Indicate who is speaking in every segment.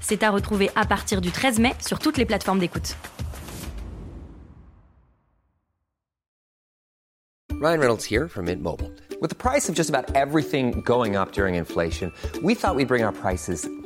Speaker 1: C'est à retrouver à partir du 13 mai sur toutes les plateformes d'écoute.
Speaker 2: Ryan Reynolds here from Mint Mobile. With the price of just about everything going up during inflation, we thought we'd bring our prices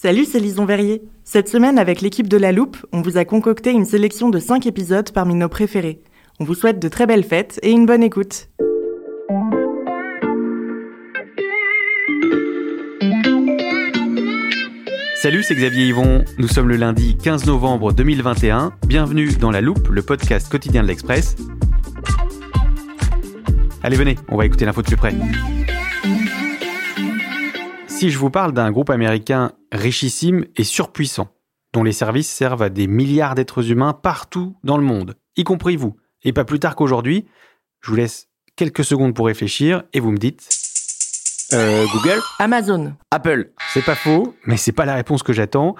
Speaker 3: Salut, c'est Lison Verrier. Cette semaine, avec l'équipe de La Loupe, on vous a concocté une sélection de 5 épisodes parmi nos préférés. On vous souhaite de très belles fêtes et une bonne écoute.
Speaker 4: Salut, c'est Xavier Yvon. Nous sommes le lundi 15 novembre 2021. Bienvenue dans La Loupe, le podcast quotidien de l'Express. Allez, venez, on va écouter l'info de plus près. Si je vous parle d'un groupe américain richissime et surpuissant, dont les services servent à des milliards d'êtres humains partout dans le monde, y compris vous, et pas plus tard qu'aujourd'hui, je vous laisse quelques secondes pour réfléchir et vous me dites
Speaker 5: Euh, Google
Speaker 3: Amazon.
Speaker 5: Apple
Speaker 4: C'est pas faux, mais c'est pas la réponse que j'attends.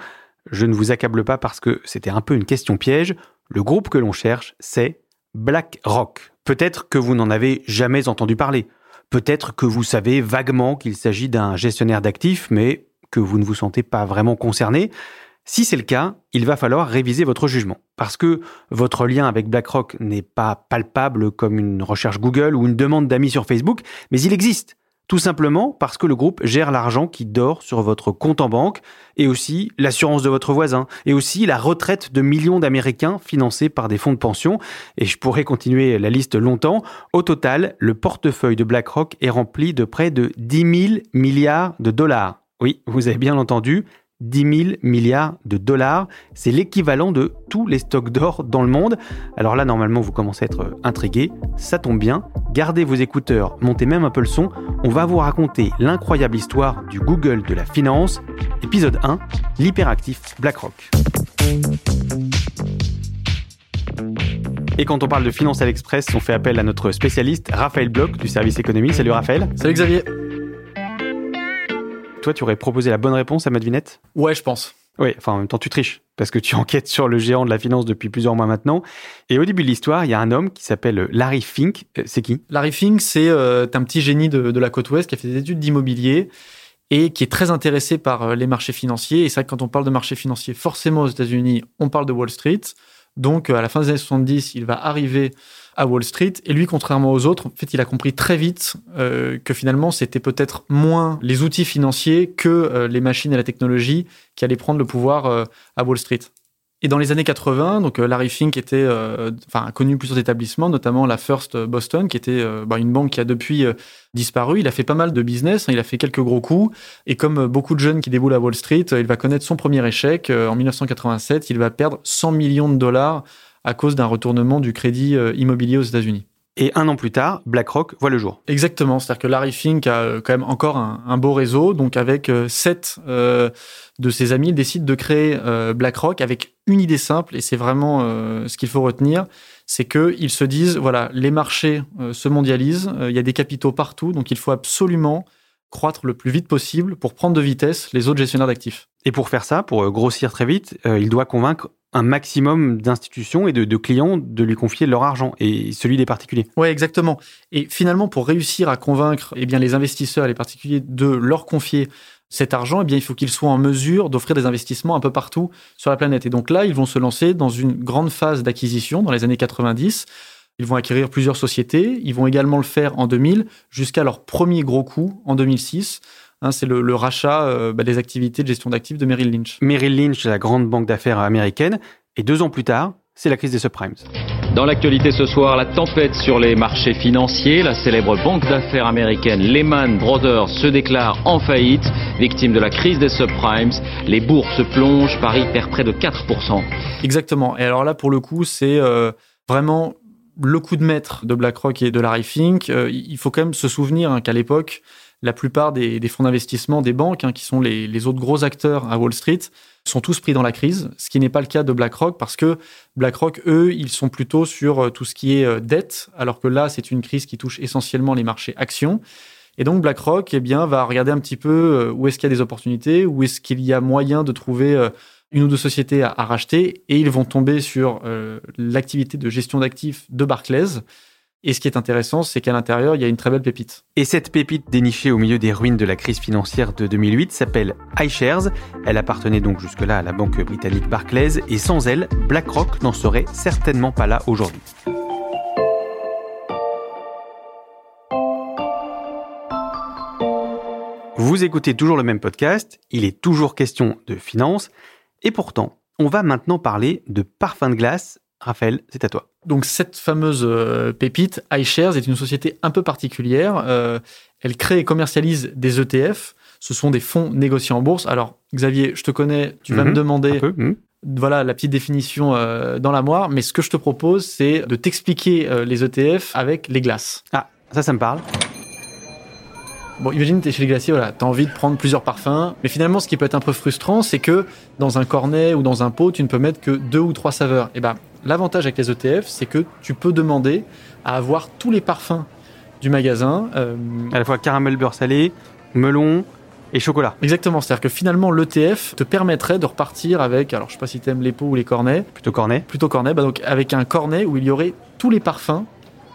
Speaker 4: Je ne vous accable pas parce que c'était un peu une question piège. Le groupe que l'on cherche, c'est BlackRock. Peut-être que vous n'en avez jamais entendu parler. Peut-être que vous savez vaguement qu'il s'agit d'un gestionnaire d'actifs, mais que vous ne vous sentez pas vraiment concerné. Si c'est le cas, il va falloir réviser votre jugement. Parce que votre lien avec BlackRock n'est pas palpable comme une recherche Google ou une demande d'amis sur Facebook, mais il existe. Tout simplement parce que le groupe gère l'argent qui dort sur votre compte en banque et aussi l'assurance de votre voisin et aussi la retraite de millions d'Américains financés par des fonds de pension. Et je pourrais continuer la liste longtemps. Au total, le portefeuille de BlackRock est rempli de près de 10 000 milliards de dollars. Oui, vous avez bien entendu, 10 000 milliards de dollars. C'est l'équivalent de tous les stocks d'or dans le monde. Alors là, normalement, vous commencez à être intrigué. Ça tombe bien. Gardez vos écouteurs, montez même un peu le son. On va vous raconter l'incroyable histoire du Google de la finance. Épisode 1, l'hyperactif BlackRock. Et quand on parle de finance à l'Express, on fait appel à notre spécialiste, Raphaël Bloch, du service économie. Salut Raphaël.
Speaker 5: Salut Xavier
Speaker 4: Toi, tu aurais proposé la bonne réponse à ma devinette
Speaker 5: Ouais, je pense.
Speaker 4: Oui, enfin en même temps tu triches, parce que tu enquêtes sur le géant de la finance depuis plusieurs mois maintenant. Et au début de l'histoire, il y a un homme qui s'appelle Larry Fink. Euh, C'est qui?
Speaker 5: Larry Fink, c'est euh, un petit génie de, de la côte ouest qui a fait des études d'immobilier et qui est très intéressé par euh, les marchés financiers. Et c'est vrai que quand on parle de marchés financiers, forcément aux États-Unis, on parle de Wall Street. Donc, euh, à la fin des années 70, il va arriver à Wall Street. Et lui, contrairement aux autres, en fait, il a compris très vite euh, que finalement, c'était peut-être moins les outils financiers que euh, les machines et la technologie qui allaient prendre le pouvoir à Wall Street. Et dans les années 80, donc euh, Larry Fink était, euh, enfin, a connu plusieurs établissements, notamment la First Boston, qui était euh, bah, une banque qui a depuis euh, disparu. Il a fait pas mal de business, hein, il a fait quelques gros coups. Et comme beaucoup de jeunes qui déboulent à Wall Street, il va connaître son premier échec. En 1987, il va perdre 100 millions de dollars à cause d'un retournement du crédit immobilier aux États-Unis.
Speaker 4: Et un an plus tard, BlackRock voit le jour.
Speaker 5: Exactement, c'est-à-dire que Larry Fink a quand même encore un, un beau réseau, donc avec sept de ses amis, il décide de créer BlackRock avec une idée simple, et c'est vraiment euh, ce qu'il faut retenir, c'est qu'ils se disent, voilà, les marchés euh, se mondialisent, euh, il y a des capitaux partout, donc il faut absolument croître le plus vite possible pour prendre de vitesse les autres gestionnaires d'actifs.
Speaker 4: Et pour faire ça, pour grossir très vite, il doit convaincre un maximum d'institutions et de, de clients de lui confier leur argent et celui des particuliers.
Speaker 5: Ouais, exactement. Et finalement, pour réussir à convaincre eh bien, les investisseurs et les particuliers de leur confier cet argent, eh bien, il faut qu'ils soient en mesure d'offrir des investissements un peu partout sur la planète. Et donc là, ils vont se lancer dans une grande phase d'acquisition dans les années 90. Ils vont acquérir plusieurs sociétés. Ils vont également le faire en 2000 jusqu'à leur premier gros coup en 2006. Hein, c'est le, rachat euh, bah, des activités de gestion d'actifs de Merrill Lynch.
Speaker 4: Merrill Lynch, la grande banque d'affaires américaine, et deux ans plus tard, c'est la crise des subprimes.
Speaker 6: Dans l'actualité ce soir, la tempête sur les marchés financiers. La célèbre banque d'affaires américaine Lehman Brothers se déclare en faillite, victime de la crise des subprimes. Les bourses plongent, Paris perd près de 4%.
Speaker 5: Exactement. Et alors là, pour le coup, c'est euh, vraiment le coup de maître de BlackRock et de Larry Fink. Euh, il faut quand même se souvenir hein, qu'à l'époque, la plupart des, fonds d'investissement des banques, hein, qui sont les, autres gros acteurs à Wall Street, sont tous pris dans la crise, ce qui n'est pas le cas de BlackRock parce que BlackRock, eux, ils sont plutôt sur euh, tout ce qui est euh, dette, alors que là, c'est une crise qui touche essentiellement les marchés actions. Et donc BlackRock, eh bien, va regarder un petit peu euh, où est-ce qu'il y a des opportunités, où est-ce qu'il y a moyen de trouver une ou deux sociétés à, racheter, et ils vont tomber sur l'activité de gestion d'actifs de Barclays, et ce qui est intéressant, c'est qu'à l'intérieur, il y a une très belle pépite.
Speaker 4: Et cette pépite dénichée au milieu des ruines de la crise financière de 2008 s'appelle iShares. Elle appartenait donc jusque-là à la banque britannique Barclays et sans elle, BlackRock n'en serait certainement pas là aujourd'hui. Vous écoutez toujours le même podcast, il est toujours question de finances, et pourtant, on va maintenant parler de parfum de glace Raphaël, c'est à toi.
Speaker 5: Donc cette fameuse euh, pépite, iShares, est une société un peu particulière. Euh, elle crée et commercialise des ETF. Ce sont des fonds négociés en bourse. Alors Xavier, je te connais, tu vas me mhm. demander mhm. voilà la petite définition euh, dans la moire, mais ce que je te propose, c'est de t'expliquer les ETF avec les glaces.
Speaker 4: Ah, ça, ça me parle.
Speaker 5: Bon, imagine, es chez les glaciers, voilà, as envie de prendre plusieurs parfums, mais finalement, ce qui peut être un peu frustrant, c'est que dans un cornet ou dans un pot, tu ne peux mettre que deux ou trois saveurs. Et eh ben, l'avantage avec les ETF, c'est que tu peux demander à avoir tous les parfums du magasin.
Speaker 4: Euh, à la fois caramel beurre salé, melon et chocolat.
Speaker 5: Exactement, c'est-à-dire que finalement l'ETF te permettrait de repartir avec, alors je sais pas si tu aimes les pots ou les cornets.
Speaker 4: Plutôt cornet.
Speaker 5: Plutôt cornet, bah donc avec un cornet où il y aurait tous les parfums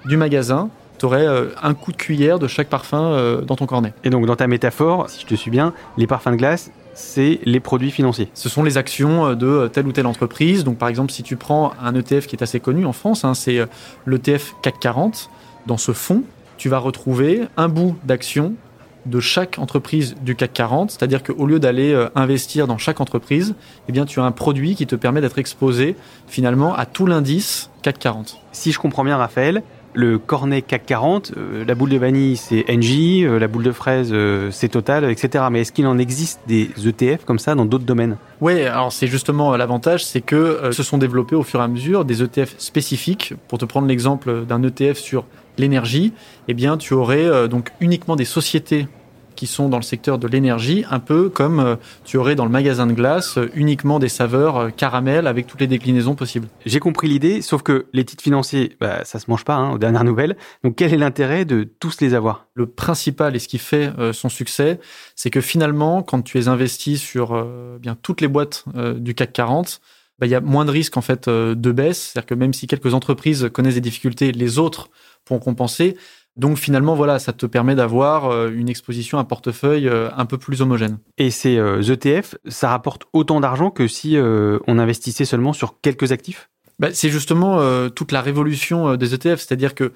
Speaker 5: du magasin tu aurais euh, un coup de cuillère de chaque parfum euh, dans ton cornet.
Speaker 4: Et donc dans ta métaphore, si je te suis bien, les parfums de glace, c'est les produits financiers.
Speaker 5: Ce sont les actions euh, de telle ou telle entreprise. Donc par exemple, si tu prends un ETF qui est assez connu en France, hein, c'est l'ETF CAC 40. Dans ce fonds, tu vas retrouver un bout d'action de chaque entreprise du CAC 40, c'est-à-dire qu'au lieu d'aller investir dans chaque entreprise, eh bien tu as un produit qui te permet d'être exposé finalement à tout l'indice CAC 40.
Speaker 4: Si je comprends bien Raphaël, le cornet CAC 40, euh, la boule de vanille c'est NJ, euh, la boule de fraise euh, c'est Total, etc. Mais est-ce qu'il en existe des ETF comme ça dans d'autres domaines?
Speaker 5: Oui, alors c'est justement l'avantage, c'est que se sont développés au fur et à mesure des ETF spécifiques. Pour te prendre l'exemple d'un ETF sur l'énergie, eh bien tu aurais donc uniquement des sociétés qui sont dans le secteur de l'énergie, un peu comme euh, tu aurais dans le magasin de glace euh, uniquement des saveurs euh, caramel avec toutes les déclinaisons possibles.
Speaker 4: J'ai compris l'idée, sauf que les titres financiers, bah, ça se mange pas, hein, aux dernières nouvelles. Donc quel est l'intérêt de tous les avoir?
Speaker 5: Le principal et ce qui fait son succès, c'est que finalement, quand tu es investi sur bien toutes les boîtes du CAC 40, bah, il y a moins de risques en fait de baisse, c'est-à-dire que même si quelques entreprises connaissent des difficultés, les autres pourront compenser. Donc finalement, voilà, ça te permet d'avoir euh, une exposition, un portefeuille euh, un peu plus homogène.
Speaker 4: Et ces ETF, euh, ça rapporte autant d'argent que si on investissait seulement sur quelques actifs?
Speaker 5: Bah, C'est justement toute la révolution des ETF, c'est-à-dire que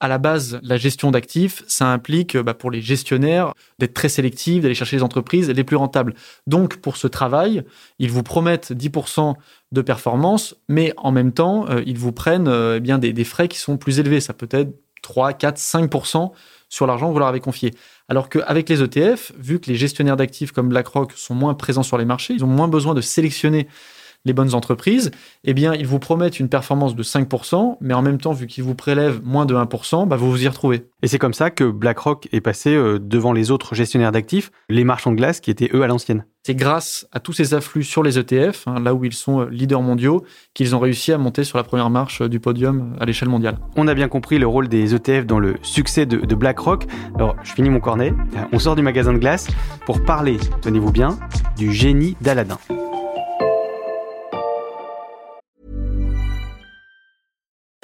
Speaker 5: à la base, la gestion d'actifs, ça implique bah, pour les gestionnaires d'être très sélectifs, d'aller chercher les entreprises les plus rentables. Donc, pour ce travail, ils vous promettent 10% de performance, mais en même temps, ils vous prennent eh bien des, des, frais qui sont plus élevés. Ça peut être 3, 4, 5% sur l'argent que vous leur avez confié. Alors qu'avec les ETF, vu que les gestionnaires d'actifs comme BlackRock sont moins présents sur les marchés, ils ont moins besoin de sélectionner les bonnes entreprises, eh bien, ils vous promettent une performance de 5%, mais en même temps, vu qu'ils vous prélèvent moins de 1%, bah, vous vous y retrouvez.
Speaker 4: Et c'est comme ça que BlackRock est passé euh, devant les autres gestionnaires d'actifs, les marchands de glace qui étaient eux à l'ancienne.
Speaker 5: C'est grâce à tous ces afflux sur les ETF, hein, là où ils sont euh, leaders mondiaux, qu'ils ont réussi à monter sur la première marche euh, du podium à l'échelle mondiale.
Speaker 4: On a bien compris le rôle des ETF dans le succès de, de BlackRock. Alors, je finis mon cornet. On sort du magasin de glace pour parler, tenez-vous bien, du génie d'Aladin.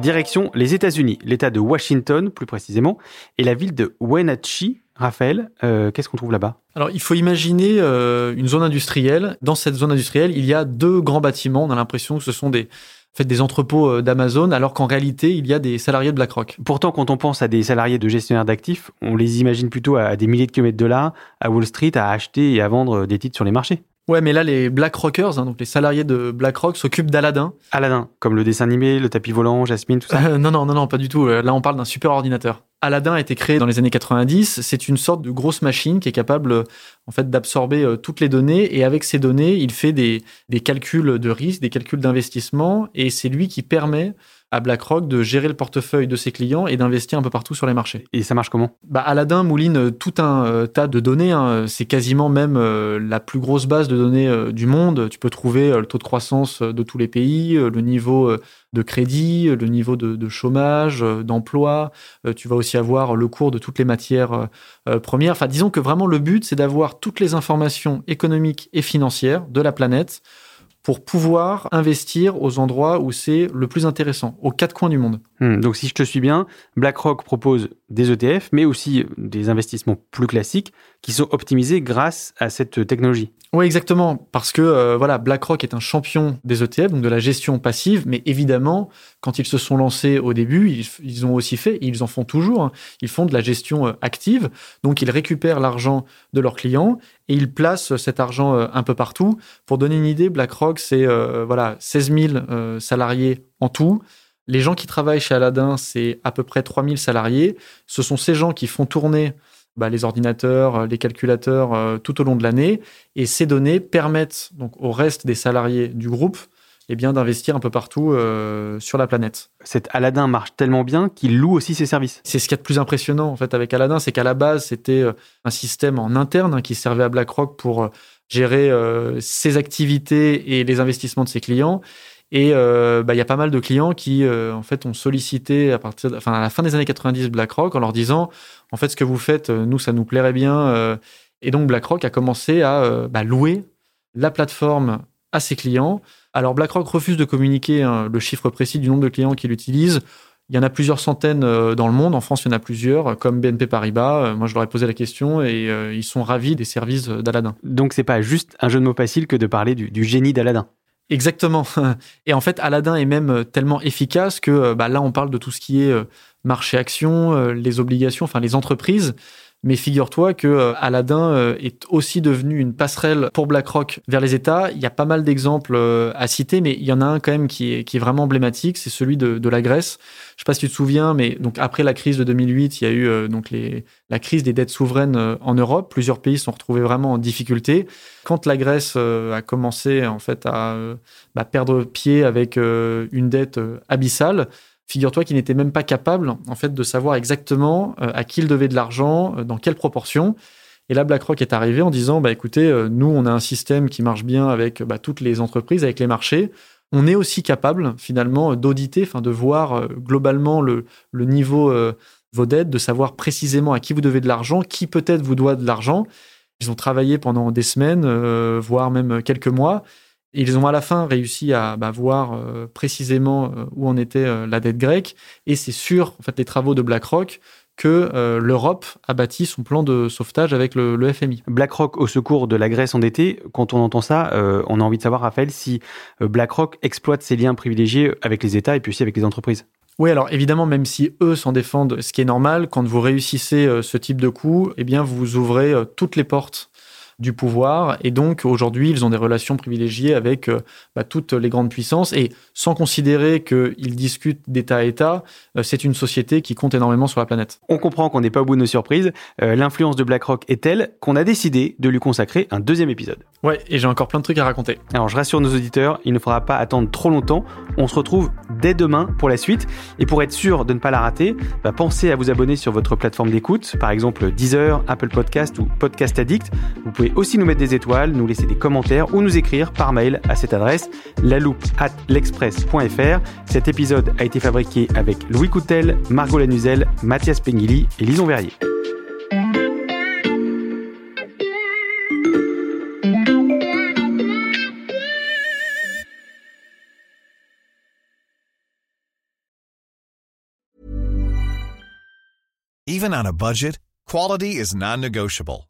Speaker 4: Direction les États-Unis, l'État de Washington plus précisément, et la ville de Wenatchee. Raphaël, euh, qu'est-ce qu'on trouve là-bas?
Speaker 5: Alors, il faut imaginer euh, une zone industrielle. Dans cette zone industrielle, il y a deux grands bâtiments. On a l'impression que ce sont des, en fait, des entrepôts euh, d'Amazon, alors qu'en réalité, il y a des salariés de BlackRock.
Speaker 4: Pourtant, quand on pense à des salariés de gestionnaires d'actifs, on les imagine plutôt à des milliers de kilomètres de là, à Wall Street, à acheter et à vendre des titres sur les marchés.
Speaker 5: Ouais, mais là, les BlackRockers, hein, donc les salariés de BlackRock, s'occupent d'Aladin.
Speaker 4: Aladdin, comme le dessin animé, le tapis volant, Jasmine, tout ça.
Speaker 5: Euh, non, non, non, non, pas du tout. Euh, Là, on parle d'un super ordinateur. Aladdin a été créé dans les années 90. C'est une sorte de grosse machine qui est capable, euh, en fait, d'absorber toutes les données. Et avec ces données, il fait des, des calculs de risque, des calculs d'investissement. Et c'est lui qui permet à BlackRock de gérer le portefeuille de ses clients et d'investir un peu partout sur les marchés.
Speaker 4: Et ça marche comment?
Speaker 5: Bah, Aladdin mouline euh, tout un euh, tas de données. hein. C'est quasiment même euh, la plus grosse base de données euh, du monde. Tu peux trouver le taux de croissance de tous les pays, le niveau de crédit, le niveau de, de chômage, d'emploi. Tu vas aussi avoir le cours de toutes les matières premières. Enfin, disons que vraiment le but, c'est d'avoir toutes les informations économiques et financières de la planète pour pouvoir investir aux endroits où c'est le plus intéressant, aux quatre coins du monde.
Speaker 4: Hmm, Donc si je te suis bien, BlackRock propose des ETF, mais aussi des investissements plus classiques qui sont optimisés grâce à cette technologie.
Speaker 5: Oui, exactement, parce que euh, voilà, BlackRock est un champion des ETF, donc de la gestion passive, mais évidemment, quand ils se sont lancés au début, ils, ont aussi fait, ils en font toujours, hein, ils font de la gestion euh, active, donc ils récupèrent l'argent de leurs clients et ils placent cet argent euh, un peu partout. Pour donner une idée, BlackRock, c'est euh, voilà 16 000 euh, salariés en tout. Les gens qui travaillent chez Aladdin, c'est à peu près 3000 salariés. Ce sont ces gens qui font tourner bah, les ordinateurs, les calculateurs tout au long de l'année. Et ces données permettent donc au reste des salariés du groupe eh bien, d'investir un peu partout euh, sur la planète.
Speaker 4: Cet Aladdin marche tellement bien qu'il loue aussi ses services.
Speaker 5: C'est ce qu'il y a de plus impressionnant en fait avec Aladdin, c'est qu'à la base c'était euh, un système en interne hein, qui servait à BlackRock pour euh, gérer euh, ses activités et les investissements de ses clients. Et euh, bah, il y a pas mal de clients qui euh, en fait ont sollicité à partir, de- enfin à la fin des années 90 BlackRock en leur disant en fait ce que vous faites, nous ça nous plairait bien. et donc BlackRock a commencé à euh, bah, louer la plateforme à ses clients. Alors BlackRock refuse de communiquer hein, le chiffre précis du nombre de clients qui l'utilisent. Il y en a plusieurs centaines euh, dans le monde. En France, il y en a plusieurs, comme BNP Paribas. Euh, Moi, je leur ai posé la question et euh, ils sont ravis des services d'Aladin.
Speaker 4: Donc c'est pas juste un jeu de mots facile que de parler du, du génie d'Aladin.
Speaker 5: Exactement. Et en fait, Aladdin est même tellement efficace que bah, là, on parle de tout ce qui est marché-action, les obligations, enfin les entreprises. Mais figure-toi que euh, Aladdin euh, est aussi devenu une passerelle pour BlackRock vers les États. Il y a pas mal d'exemples euh, à citer, mais il y en a un quand même qui est, vraiment emblématique, c'est celui de, la Grèce. Je sais pas si tu te souviens, mais donc après la crise de 2008, il y a eu donc la crise des dettes souveraines en Europe. Plusieurs pays sont retrouvés vraiment en difficulté. Quand la Grèce a commencé en fait à bah, perdre pied avec une dette abyssale, figure-toi qu'il n'était même pas capable en fait de savoir exactement euh, à qui il devait de l'argent, euh, dans quelle proportion. Et là, BlackRock est arrivé en disant bah écoutez, euh, nous on a un système qui marche bien avec bah, toutes les entreprises, avec les marchés. On est aussi capable finalement d'auditer, enfin de voir globalement le, le niveau vos dettes, de savoir précisément à qui vous devez de l'argent, qui peut-être vous doit de l'argent. Ils ont travaillé pendant des semaines, voire même quelques mois. Ils ont à la fin réussi à bah, voir euh, précisément euh, où en était euh, la dette grecque. Et c'est sur en fait, les travaux de BlackRock que euh, l'Europe a bâti son plan de sauvetage avec le, le FMI.
Speaker 4: BlackRock au secours de la Grèce endettée, quand on entend ça, on a envie de savoir, Raphaël, si BlackRock exploite ses liens privilégiés avec les États et puis aussi avec les entreprises.
Speaker 5: Oui, alors évidemment, même si eux s'en défendent, ce qui est normal, quand vous réussissez ce type de coup, eh bien, vous ouvrez toutes les portes du pouvoir. Et donc, aujourd'hui, ils ont des relations privilégiées avec euh, bah, toutes les grandes puissances. Et sans considérer qu'ils discutent d'État à État, euh, c'est une société qui compte énormément sur la planète.
Speaker 4: On comprend qu'on n'est pas au bout de nos surprises. Euh, L'influence de BlackRock est telle qu'on a décidé de lui consacrer un deuxième épisode.
Speaker 5: Ouais, et j'ai encore plein de trucs à raconter.
Speaker 4: Alors je rassure nos auditeurs, il ne faudra pas attendre trop longtemps. On se retrouve dès demain pour la suite. Et pour être sûr de ne pas la rater, bah, pensez à vous abonner sur votre plateforme d'écoute, par exemple Deezer, Apple Podcast ou Podcast Addict. Vous pouvez aussi nous mettre des étoiles, nous laisser des commentaires ou nous écrire par mail à cette adresse loupe at l'express.fr. Cet épisode a été fabriqué avec Louis Coutel, Margot Lanuzel, Mathias Pengili et Lison Verrier.
Speaker 7: Even on a budget, quality is non-negotiable.